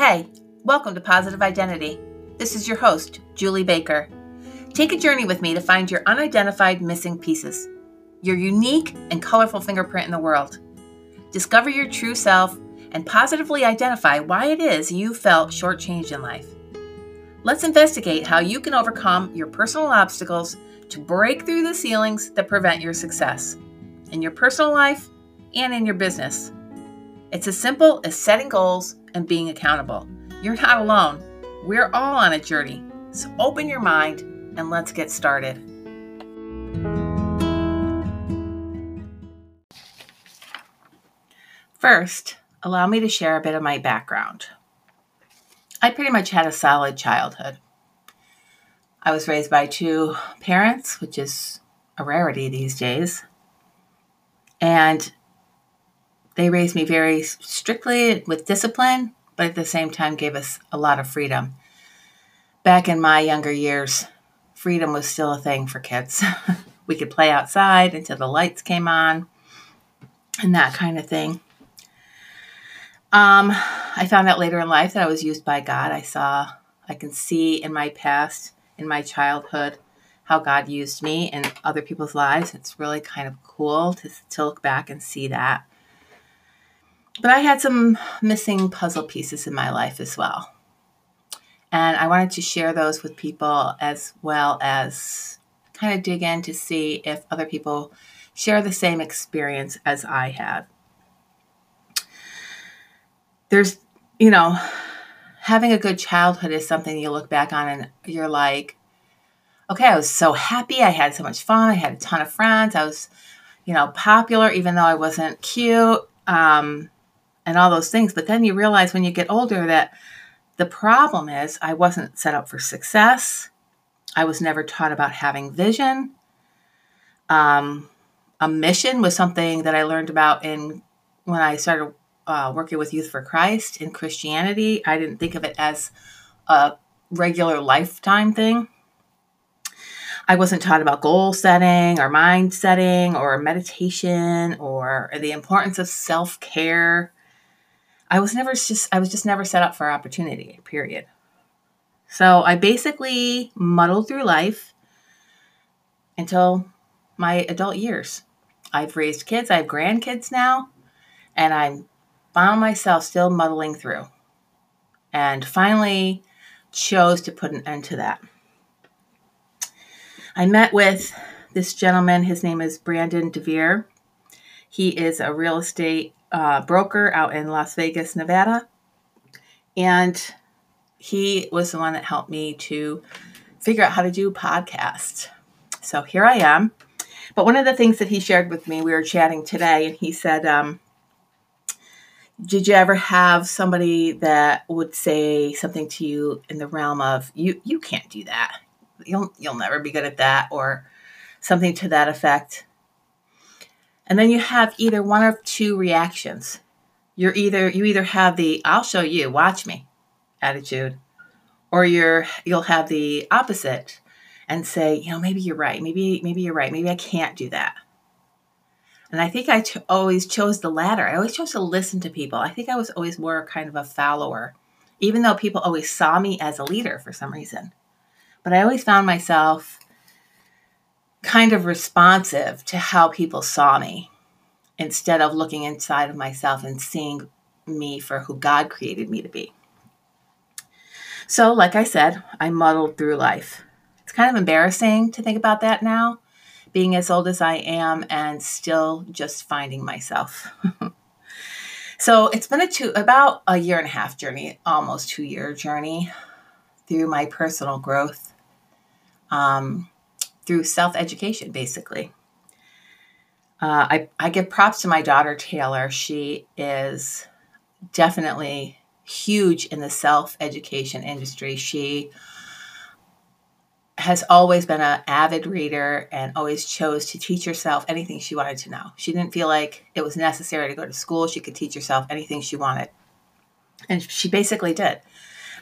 Hey, welcome to Positive Identity. This is your host, Julie Baker. Take a journey with me to find your unidentified missing pieces, your unique and colorful fingerprint in the world. Discover your true self and positively identify why it is you felt shortchanged in life. Let's investigate how you can overcome your personal obstacles to break through the ceilings that prevent your success in your personal life and in your business. It's as simple as setting goals and being accountable. You're not alone. We're all on a journey. So open your mind and let's get started. First, allow me to share a bit of my background. I pretty much had a solid childhood. I was raised by two parents, which is a rarity these days. And they raised me very strictly with discipline, but at the same time gave us a lot of freedom. Back in my younger years, freedom was still a thing for kids. we could play outside until the lights came on and that kind of thing. Um, I found out later in life that I was used by God. I saw, I can see in my past, in my childhood, how God used me in other people's lives. It's really kind of cool to, to look back and see that. But I had some missing puzzle pieces in my life as well. And I wanted to share those with people as well as kind of dig in to see if other people share the same experience as I had. There's, you know, having a good childhood is something you look back on and you're like, okay, I was so happy. I had so much fun. I had a ton of friends. I was, you know, popular, even though I wasn't cute. Um, and all those things. But then you realize when you get older that the problem is I wasn't set up for success. I was never taught about having vision. Um, a mission was something that I learned about in when I started uh, working with Youth for Christ in Christianity. I didn't think of it as a regular lifetime thing. I wasn't taught about goal setting or mind setting or meditation or the importance of self care. I was never just I was just never set up for opportunity, period. So I basically muddled through life until my adult years. I've raised kids, I have grandkids now, and I found myself still muddling through. And finally chose to put an end to that. I met with this gentleman, his name is Brandon DeVere. He is a real estate uh, broker out in Las Vegas, Nevada. And he was the one that helped me to figure out how to do podcasts. So here I am. But one of the things that he shared with me, we were chatting today, and he said, um, Did you ever have somebody that would say something to you in the realm of, You, you can't do that? You'll, you'll never be good at that, or something to that effect? And then you have either one of two reactions. You're either you either have the I'll show you, watch me attitude, or you're you'll have the opposite and say, you know, maybe you're right. Maybe maybe you're right. Maybe I can't do that. And I think I t- always chose the latter. I always chose to listen to people. I think I was always more kind of a follower, even though people always saw me as a leader for some reason. But I always found myself kind of responsive to how people saw me instead of looking inside of myself and seeing me for who God created me to be. So, like I said, I muddled through life. It's kind of embarrassing to think about that now, being as old as I am and still just finding myself. so, it's been a two about a year and a half journey, almost 2 year journey through my personal growth. Um, through self education, basically. Uh, I, I give props to my daughter, Taylor. She is definitely huge in the self education industry. She has always been an avid reader and always chose to teach herself anything she wanted to know. She didn't feel like it was necessary to go to school. She could teach herself anything she wanted. And she basically did.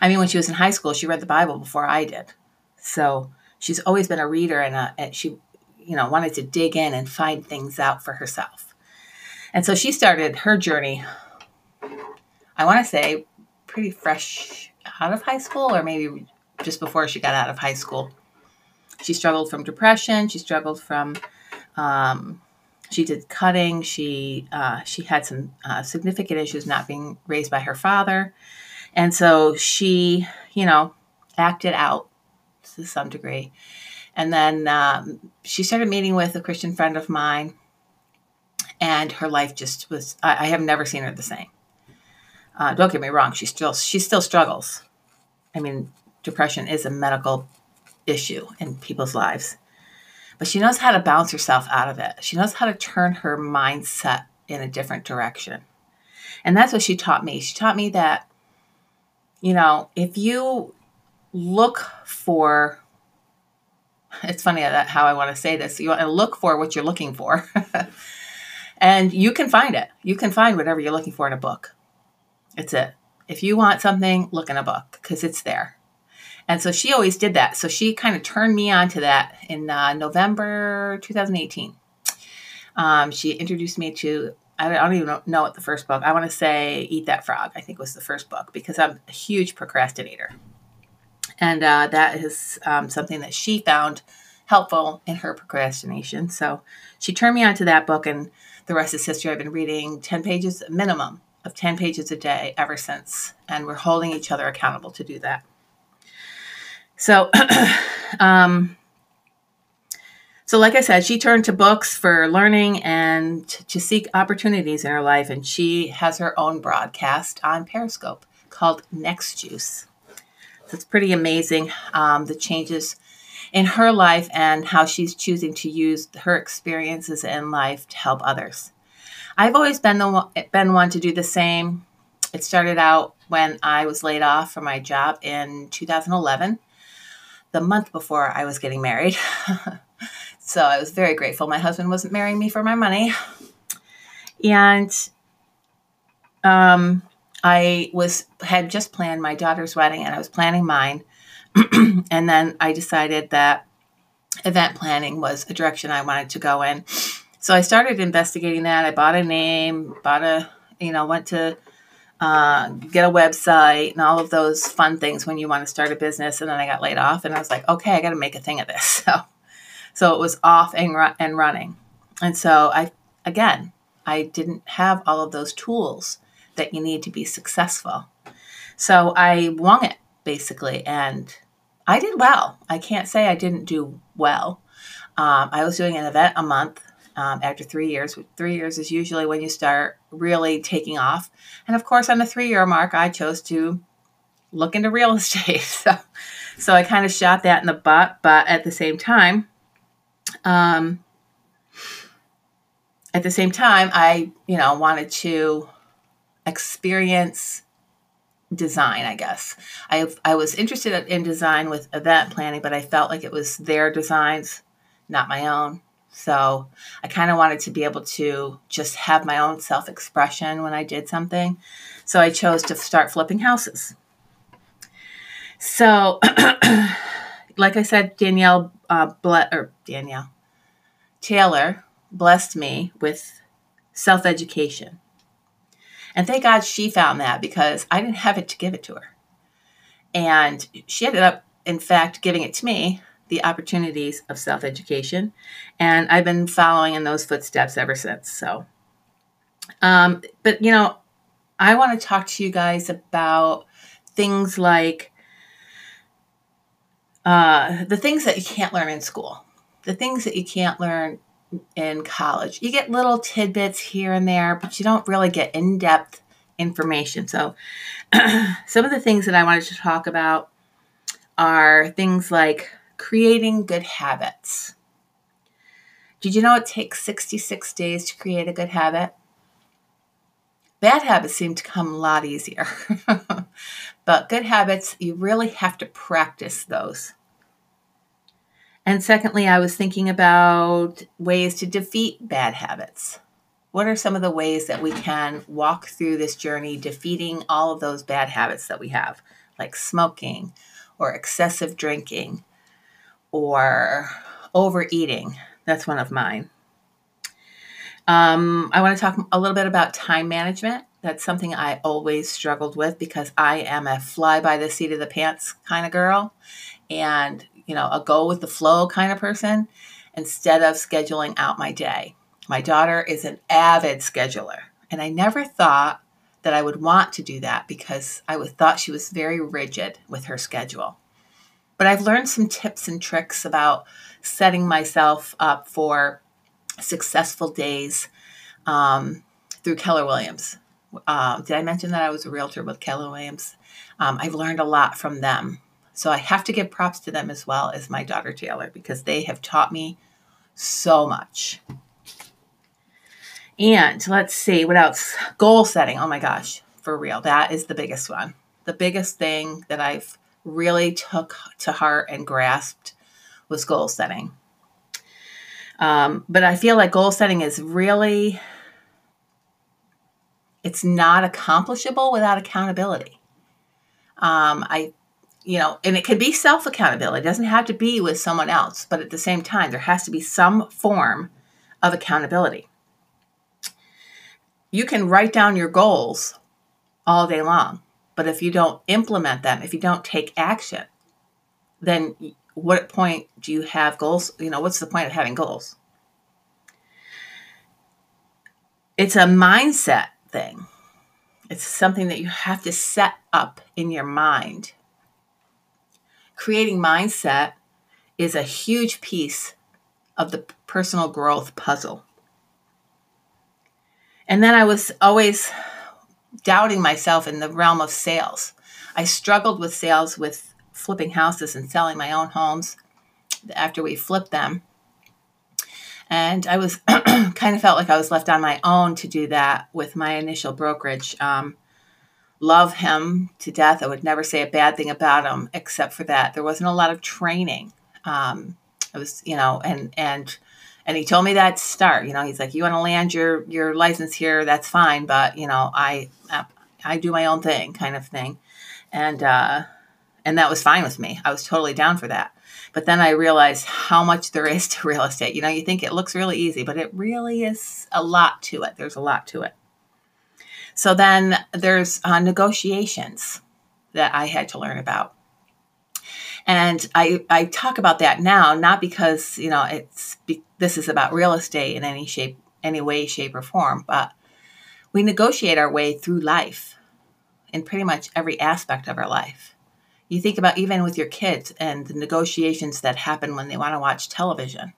I mean, when she was in high school, she read the Bible before I did. So she's always been a reader and, a, and she you know wanted to dig in and find things out for herself and so she started her journey i want to say pretty fresh out of high school, or maybe just before she got out of high school. She struggled from depression. She struggled from um, she did cutting. She uh, she had some uh, significant issues not being raised by her father, and so she, you know, acted out to some degree. And then um, she started meeting with a Christian friend of mine, and her life just was. I, I have never seen her the same. Uh, don't get me wrong; she still she still struggles. I mean, depression is a medical issue in people's lives but she knows how to bounce herself out of it. She knows how to turn her mindset in a different direction. And that's what she taught me. She taught me that, you know, if you look for, it's funny that how I want to say this. You want to look for what you're looking for, and you can find it. You can find whatever you're looking for in a book. It's it. If you want something, look in a book because it's there. And so she always did that. So she kind of turned me on to that in uh, November 2018. Um, she introduced me to, I don't even know what the first book, I want to say Eat That Frog, I think was the first book, because I'm a huge procrastinator. And uh, that is um, something that she found helpful in her procrastination. So she turned me on to that book, and the rest is history. I've been reading 10 pages minimum of 10 pages a day ever since, and we're holding each other accountable to do that. So, um, so like I said, she turned to books for learning and to seek opportunities in her life, and she has her own broadcast on Periscope called Next Juice. It's pretty amazing um, the changes in her life and how she's choosing to use her experiences in life to help others. I've always been the one, been one to do the same. It started out when I was laid off from my job in 2011 the month before I was getting married. so I was very grateful. My husband wasn't marrying me for my money. And um, I was had just planned my daughter's wedding and I was planning mine. and then I decided that event planning was a direction I wanted to go in. So I started investigating that. I bought a name, bought a, you know, went to uh, get a website and all of those fun things when you want to start a business. And then I got laid off, and I was like, okay, I got to make a thing of this. So, so it was off and, ru- and running. And so I, again, I didn't have all of those tools that you need to be successful. So I won it basically, and I did well. I can't say I didn't do well. Um, I was doing an event a month um, after three years. Three years is usually when you start really taking off. And of course, on the three year mark, I chose to look into real estate. So, so I kind of shot that in the butt, but at the same time, um, at the same time, I, you know, wanted to experience design, I guess. I, I was interested in design with event planning, but I felt like it was their designs, not my own. So I kind of wanted to be able to just have my own self expression when I did something. So I chose to start flipping houses. So, like I said, Danielle, uh, ble- or Danielle, Taylor blessed me with self education. And thank God she found that because I didn't have it to give it to her. And she ended up, in fact, giving it to me the opportunities of self education. And I've been following in those footsteps ever since. So, um, but you know, I want to talk to you guys about things like uh, the things that you can't learn in school, the things that you can't learn in college. You get little tidbits here and there, but you don't really get in depth information. So, some of the things that I wanted to talk about are things like creating good habits. Did you know it takes 66 days to create a good habit? Bad habits seem to come a lot easier. but good habits, you really have to practice those. And secondly, I was thinking about ways to defeat bad habits. What are some of the ways that we can walk through this journey defeating all of those bad habits that we have, like smoking or excessive drinking or overeating. That's one of mine. Um, I want to talk a little bit about time management That's something I always struggled with because I am a fly by the seat of the pants kind of girl and, you know, a go with the flow kind of person instead of scheduling out my day. My daughter is an avid scheduler, and I never thought that I would want to do that because I thought she was very rigid with her schedule. But I've learned some tips and tricks about setting myself up for successful days um, through Keller Williams. Uh, did I mention that I was a realtor with Keller Williams? Um, I've learned a lot from them. So I have to give props to them as well as my daughter Taylor because they have taught me so much. And let's see what else. Goal setting. Oh my gosh, for real. That is the biggest one. The biggest thing that I've really took to heart and grasped was goal setting. Um, but I feel like goal setting is really it's not accomplishable without accountability. Um, I, you know, and it can be self accountability. It doesn't have to be with someone else, but at the same time, there has to be some form of accountability. You can write down your goals all day long, but if you don't implement them, if you don't take action, then what point do you have goals? You know, what's the point of having goals? It's a mindset thing. It's something that you have to set up in your mind. Creating mindset is a huge piece of the personal growth puzzle. And then I was always doubting myself in the realm of sales. I struggled with sales with flipping houses and selling my own homes after we flipped them and I was kind of felt like I was left on my own to do that with my initial brokerage. Um, love him to death. I would never say a bad thing about him, except for that there wasn't a lot of training. Um, it was, you know, and and and he told me that start. You know, he's like, you want to land your your license here, that's fine, but you know, I I do my own thing, kind of thing, and uh, and that was fine with me. I was totally down for that. But then I realized how much there is to real estate. You know, you think it looks really easy, but it really is a lot to it. There's a lot to it. So then there's uh, negotiations that I had to learn about. And I, I talk about that now, not because, you know, it's this is about real estate in any shape, any way, shape, or form, but we negotiate our way through life in pretty much every aspect of our life you think about even with your kids and the negotiations that happen when they want to watch television.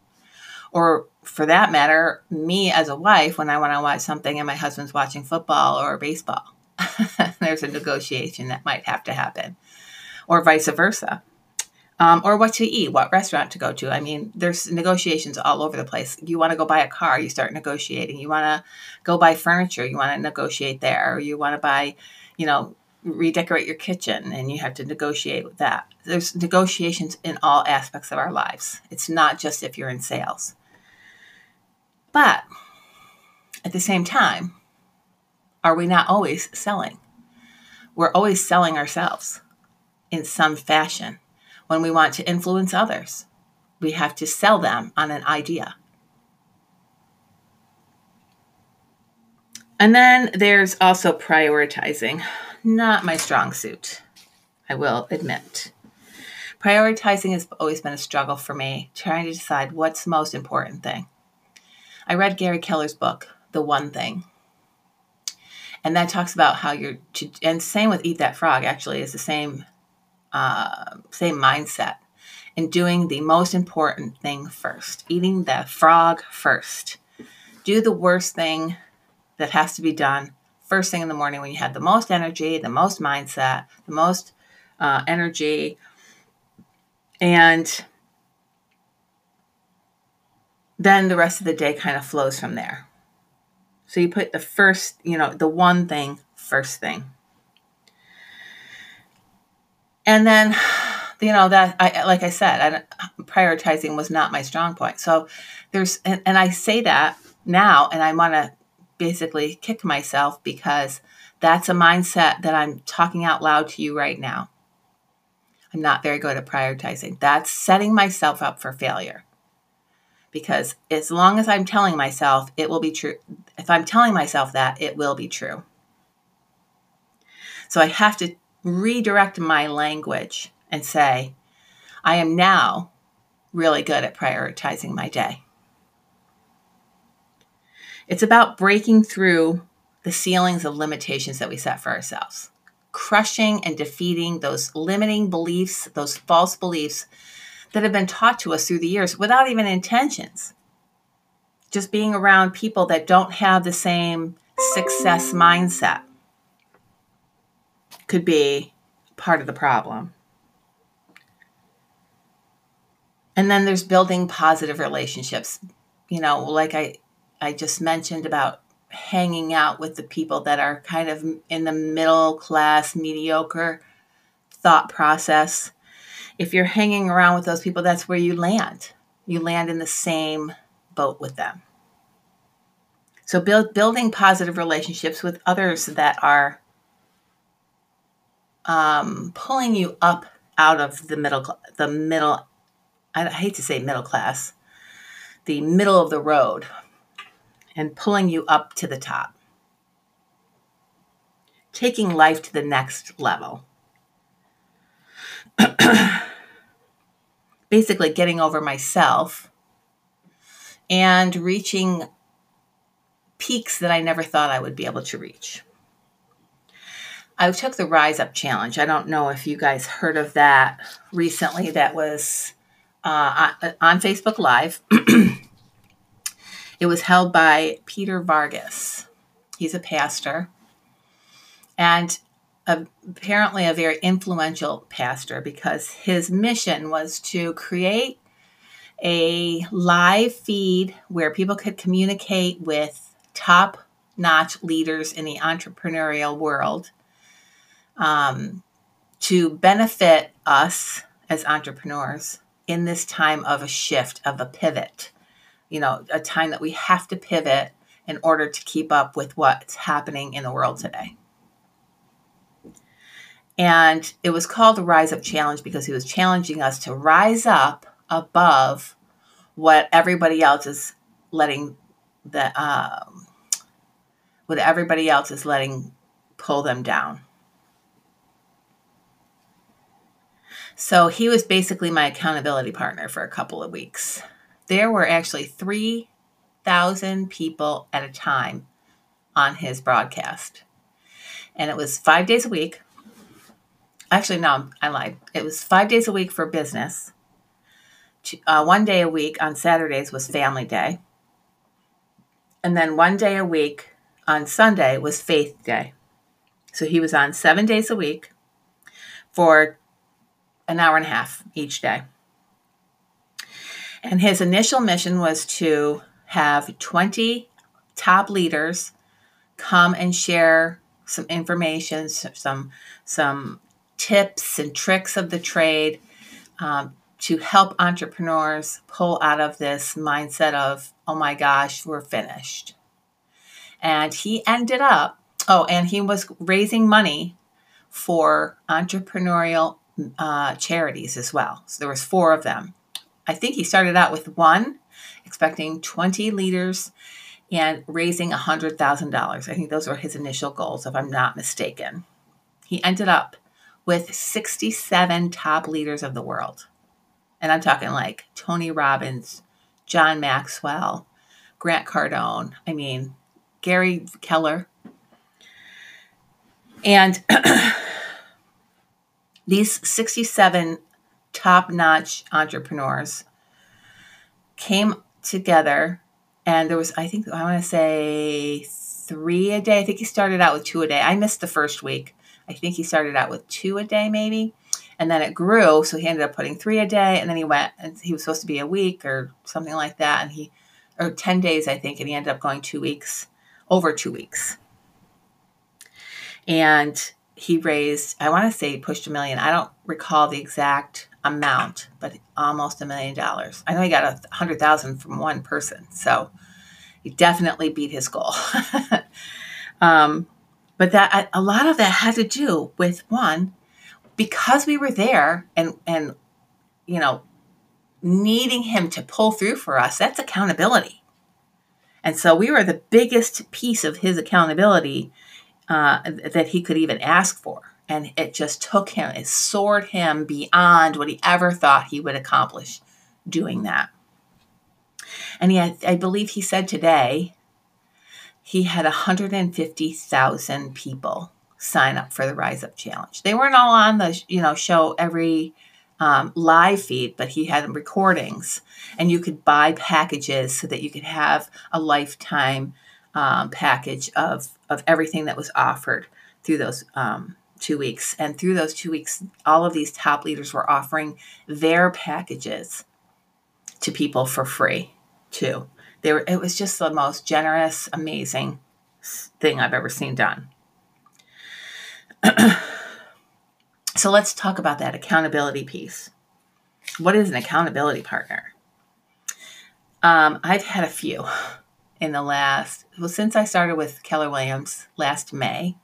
Or for that matter, me as a wife, when I want to watch something and my husband's watching football or baseball, there's a negotiation that might have to happen, or vice versa. Um, or what to eat, what restaurant to go to. I mean, there's negotiations all over the place. You want to go buy a car, you start negotiating. You want to go buy furniture, you want to negotiate there. Or you want to buy, you know, redecorate your kitchen and you have to negotiate with that. There's negotiations in all aspects of our lives. It's not just if you're in sales. But at the same time, are we not always selling? We're always selling ourselves in some fashion. When we want to influence others, we have to sell them on an idea. And then there's also prioritizing not my strong suit, I will admit. Prioritizing has always been a struggle for me, trying to decide what's the most important thing. I read Gary Keller's book, The One Thing. And that talks about how you're, to, and same with Eat That Frog, actually, is the same, uh, same mindset in doing the most important thing first, eating the frog first. Do the worst thing that has to be done first thing in the morning when you had the most energy, the most mindset, the most uh, energy, and then the rest of the day kind of flows from there. So you put the first, you know, the one thing first thing. And then, you know, that I, like I said, I, prioritizing was not my strong point. So there's, and, and I say that now, and I want to basically kick myself because that's a mindset that I'm talking out loud to you right now. I'm not very good at prioritizing. That's setting myself up for failure. Because as long as I'm telling myself it will be true, if I'm telling myself that, it will be true. So I have to redirect my language and say, I am now really good at prioritizing my day. It's about breaking through the ceilings of limitations that we set for ourselves, crushing and defeating those limiting beliefs, those false beliefs that have been taught to us through the years without even intentions. Just being around people that don't have the same success mindset could be part of the problem. And then there's building positive relationships. You know, like I I just mentioned about hanging out with the people that are kind of in the middle class mediocre thought process if you're hanging around with those people, that's where you land. You land in the same boat with them. So build, building positive relationships with others that are um, pulling you up out of the middle, the middle. I hate to say middle class, the middle of the road, and pulling you up to the top, taking life to the next level. basically getting over myself and reaching peaks that I never thought I would be able to reach. I took the Rise Up Challenge. I don't know if you guys heard of that recently. That was uh, on Facebook Live. it was held by Peter Vargas. He's a pastor. And apparently a very influential pastor because his mission was to create a live feed where people could communicate with top notch leaders in the entrepreneurial world um, to benefit us as entrepreneurs in this time of a shift, of a pivot. You know, a time that we have to pivot in order to keep up with what's happening in the world today. And it was called the Rise Up Challenge because he was challenging us to rise up above what everybody else is letting the um, what everybody else is letting pull them down. So he was basically my accountability partner for a couple of weeks. There were actually 3,000 people at a time on his broadcast. And it was five days a week actually no i lied. It was five days a week for business. Uh, one day a week on saturdays was family day. And then one day a week on sunday was faith day. So he was on seven days a week for an hour and a half each day. And his initial mission was to have 20 top leaders come and share some information some some tips and tricks of the trade um, to help entrepreneurs pull out of this mindset of, oh my gosh, we're finished. And he ended up, oh, and he was raising money for entrepreneurial uh, charities as well. So there was four of them. I think he started out with one, expecting 20 leaders and raising $100,000. I think those were his initial goals, if I'm not mistaken. He ended up with 67 top leaders of the world. And I'm talking like Tony Robbins, John Maxwell, Grant Cardone, I mean, Gary Keller. And these 67 top notch entrepreneurs came together, and there was, I think, I want to say three a day. I think he started out with two a day. I missed the first week. I think he started out with two a day, maybe. And then it grew. So he ended up putting three a day. And then he went, and he was supposed to be a week or something like that. And he, or 10 days, I think. And he ended up going two weeks, over two weeks. And he raised, I want to say he pushed a million. I don't recall the exact amount, but almost a million dollars. I know he got a hundred thousand from one person. So he definitely beat his goal. um, but that a lot of that had to do with one, because we were there and and you know needing him to pull through for us. That's accountability. And so we were the biggest piece of his accountability uh, that he could even ask for. And it just took him, it soared him beyond what he ever thought he would accomplish doing that. And he I believe he said today, he had 150,000 people sign up for the Rise Up Challenge. They weren't all on the you know show every um, live feed, but he had recordings, and you could buy packages so that you could have a lifetime um, package of of everything that was offered through those um, two weeks. And through those two weeks, all of these top leaders were offering their packages to people for free too. They were, it was just the most generous, amazing thing I've ever seen done. so let's talk about that accountability piece. What is an accountability partner? Um, I've had a few in the last, well, since I started with Keller Williams last May.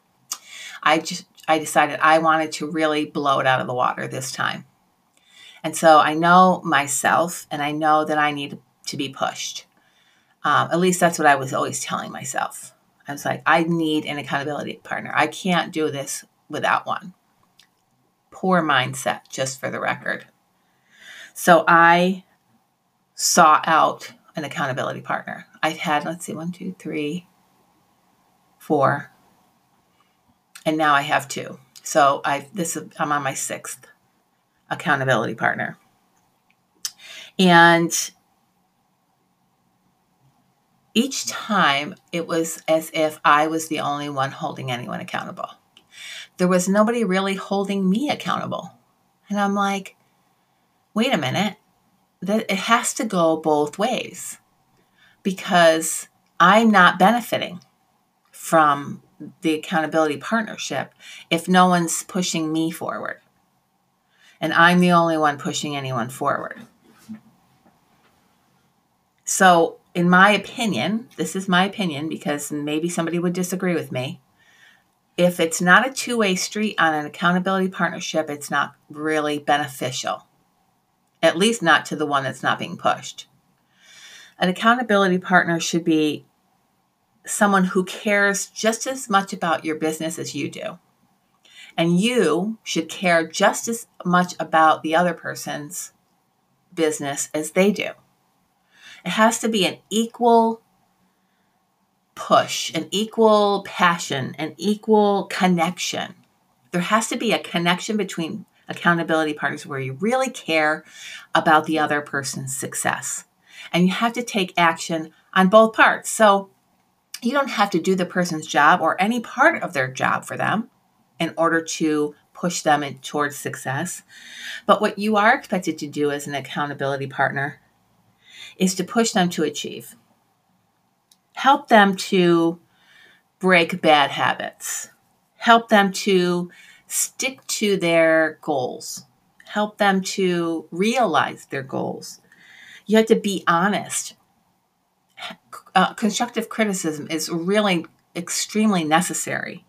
I just, I decided I wanted to really blow it out of the water this time. And so I know myself and I know that I need to be pushed. Um, at least that's what I was always telling myself. I was like, I need an accountability partner. I can't do this without one. Poor mindset, just for the record. So I sought out an accountability partner. I've had, let's see, one, two, three, four, and now I have two. So I this is, I'm on my sixth accountability partner. And each time it was as if I was the only one holding anyone accountable. There was nobody really holding me accountable. And I'm like, wait a minute, that it has to go both ways because I'm not benefiting from the accountability partnership if no one's pushing me forward. And I'm the only one pushing anyone forward. So in my opinion, this is my opinion because maybe somebody would disagree with me. If it's not a two way street on an accountability partnership, it's not really beneficial, at least not to the one that's not being pushed. An accountability partner should be someone who cares just as much about your business as you do. And you should care just as much about the other person's business as they do. It has to be an equal push, an equal passion, an equal connection. There has to be a connection between accountability partners where you really care about the other person's success. And you have to take action on both parts. So you don't have to do the person's job or any part of their job for them in order to push them towards success. But what you are expected to do as an accountability partner is to push them to achieve. Help them to break bad habits. Help them to stick to their goals. Help them to realize their goals. You have to be honest. Uh, constructive criticism is really extremely necessary.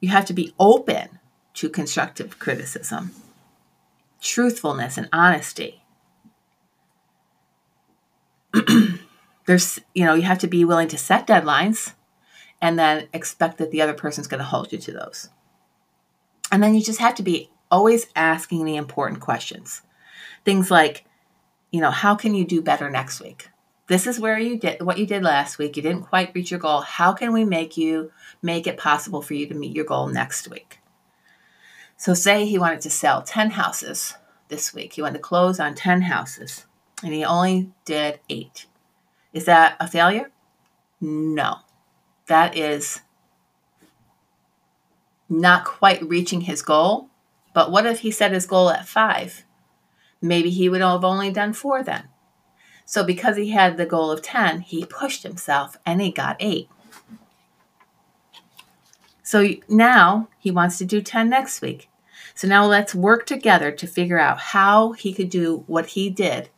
You have to be open to constructive criticism, truthfulness, and honesty. There's, you know, you have to be willing to set deadlines and then expect that the other person's going to hold you to those. And then you just have to be always asking the important questions. Things like, you know, how can you do better next week? This is where you did what you did last week. You didn't quite reach your goal. How can we make you make it possible for you to meet your goal next week? So say he wanted to sell 10 houses this week. He wanted to close on 10 houses and he only did eight. Is that a failure? No. That is not quite reaching his goal. But what if he set his goal at five? Maybe he would have only done four then. So, because he had the goal of 10, he pushed himself and he got eight. So now he wants to do 10 next week. So now let's work together to figure out how he could do what he did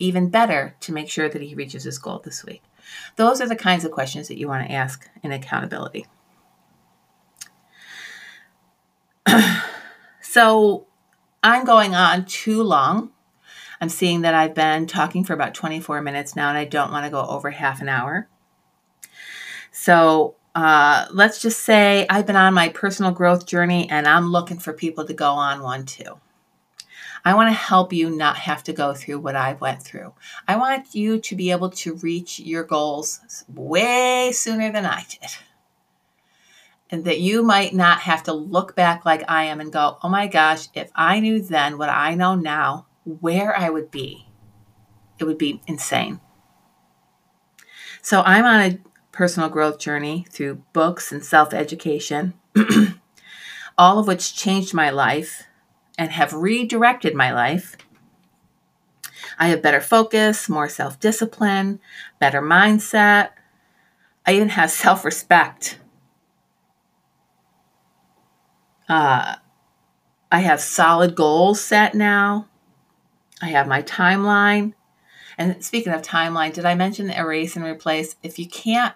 even better to make sure that he reaches his goal this week? Those are the kinds of questions that you want to ask in accountability. so I'm going on too long. I'm seeing that I've been talking for about 24 minutes now, and I don't want to go over half an hour. So, uh, let's just say I've been on my personal growth journey and I'm looking for people to go on one too. I want to help you not have to go through what I went through. I want you to be able to reach your goals way sooner than I did. And that you might not have to look back like I am and go, oh my gosh, if I knew then what I know now, where I would be, it would be insane. So I'm on a personal growth journey through books and self education, all of which changed my life and have redirected my life. I have better focus, more self discipline, better mindset. I even have self respect. Uh, I have solid goals set now. I have my timeline. And speaking of timeline, did I mention erase and replace? If you can't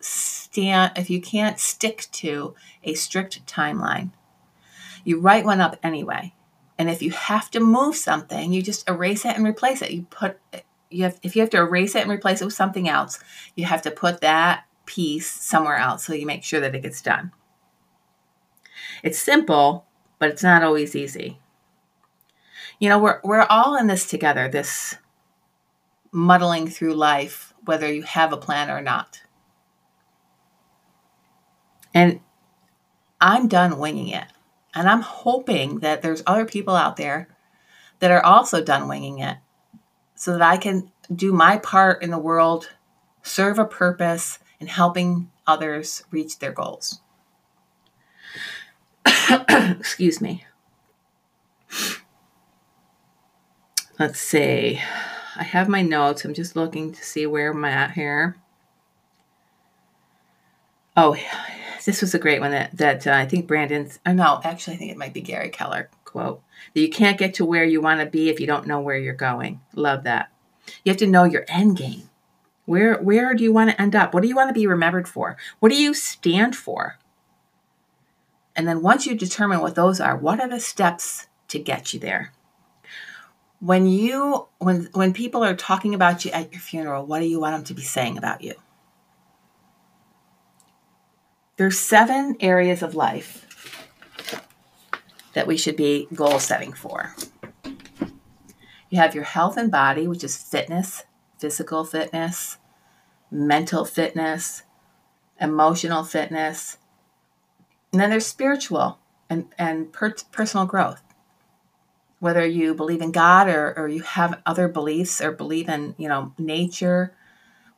stand if you can't stick to a strict timeline you write one up anyway and if you have to move something you just erase it and replace it. You put you have if you have to erase it and replace it with something else you have to put that piece somewhere else so you make sure that it gets done. It's simple but it's not always easy. You know we're we're all in this together this muddling through life whether you have a plan or not. And I'm done winging it. And I'm hoping that there's other people out there that are also done winging it so that I can do my part in the world, serve a purpose in helping others reach their goals. Excuse me. Let's see. I have my notes. I'm just looking to see where I'm at here. Oh, this was a great one that, that uh, I think Brandon's, oh no, actually, I think it might be Gary Keller quote that you can't get to where you want to be if you don't know where you're going. Love that. You have to know your end game. Where, where do you want to end up? What do you want to be remembered for? What do you stand for? And then once you determine what those are, what are the steps to get you there? When you when when people are talking about you at your funeral, what do you want them to be saying about you? There's seven areas of life that we should be goal setting for. You have your health and body, which is fitness, physical fitness, mental fitness, emotional fitness. And then there's spiritual and, and per- personal growth. Whether you believe in God or, or you have other beliefs or believe in, you know, nature,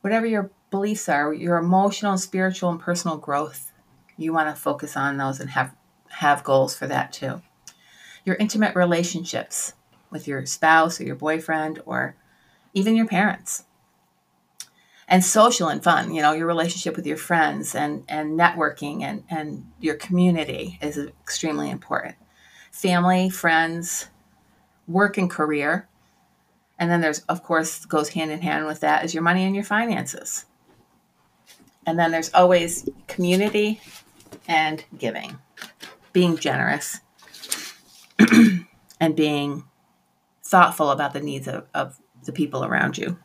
whatever your beliefs are, your emotional, spiritual, and personal growth you want to focus on those and have have goals for that too. Your intimate relationships with your spouse or your boyfriend or even your parents. And social and fun, you know, your relationship with your friends and, and networking and, and your community is extremely important. Family, friends, work and career. And then there's, of course, goes hand in hand with that is your money and your finances. And then there's always community and giving, being generous, and being thoughtful about the needs of, of the people around you.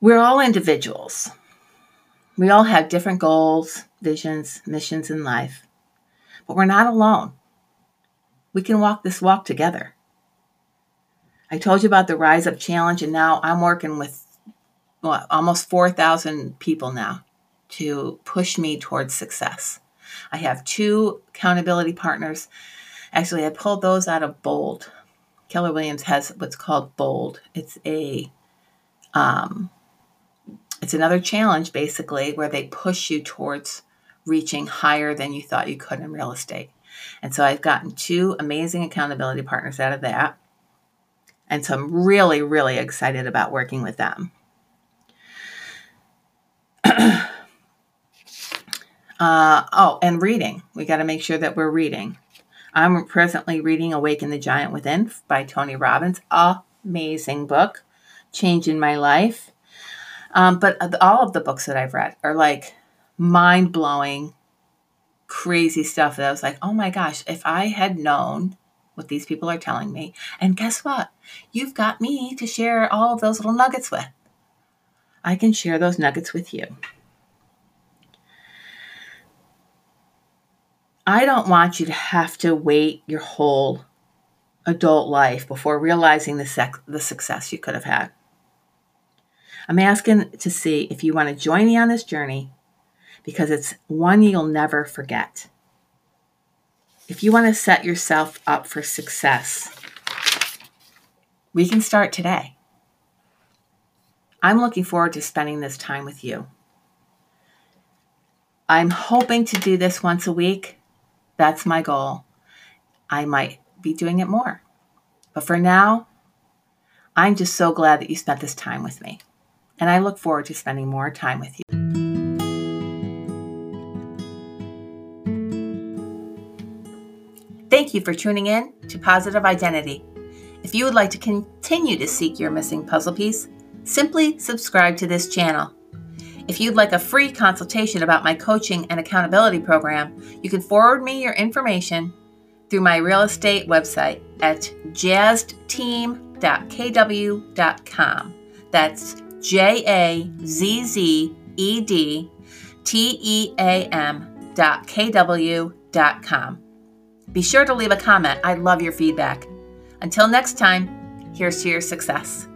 We're all individuals. We all have different goals, visions, missions in life, but we're not alone. We can walk this walk together. I told you about the Rise Up Challenge, and now I'm working with well, almost 4,000 people now to push me towards success. I have two accountability partners. Actually, I pulled those out of Bold. Keller Williams has what's called Bold. It's a um, it's another challenge basically where they push you towards reaching higher than you thought you could in real estate. And so I've gotten two amazing accountability partners out of that. And so I'm really, really excited about working with them. Uh, oh, and reading. We got to make sure that we're reading. I'm presently reading Awaken the Giant Within by Tony Robbins. Amazing book, changing my life. Um, but all of the books that I've read are like mind blowing, crazy stuff that I was like, oh my gosh, if I had known what these people are telling me, and guess what? You've got me to share all of those little nuggets with. I can share those nuggets with you. I don't want you to have to wait your whole adult life before realizing the, sec- the success you could have had. I'm asking to see if you want to join me on this journey because it's one you'll never forget. If you want to set yourself up for success, we can start today. I'm looking forward to spending this time with you. I'm hoping to do this once a week. That's my goal. I might be doing it more. But for now, I'm just so glad that you spent this time with me. And I look forward to spending more time with you. Thank you for tuning in to Positive Identity. If you would like to continue to seek your missing puzzle piece, simply subscribe to this channel. If you'd like a free consultation about my coaching and accountability program, you can forward me your information through my real estate website at jazzedteam.kw.com. That's J A Z Z E D T E A M dot KW dot com. Be sure to leave a comment. I love your feedback. Until next time, here's to your success.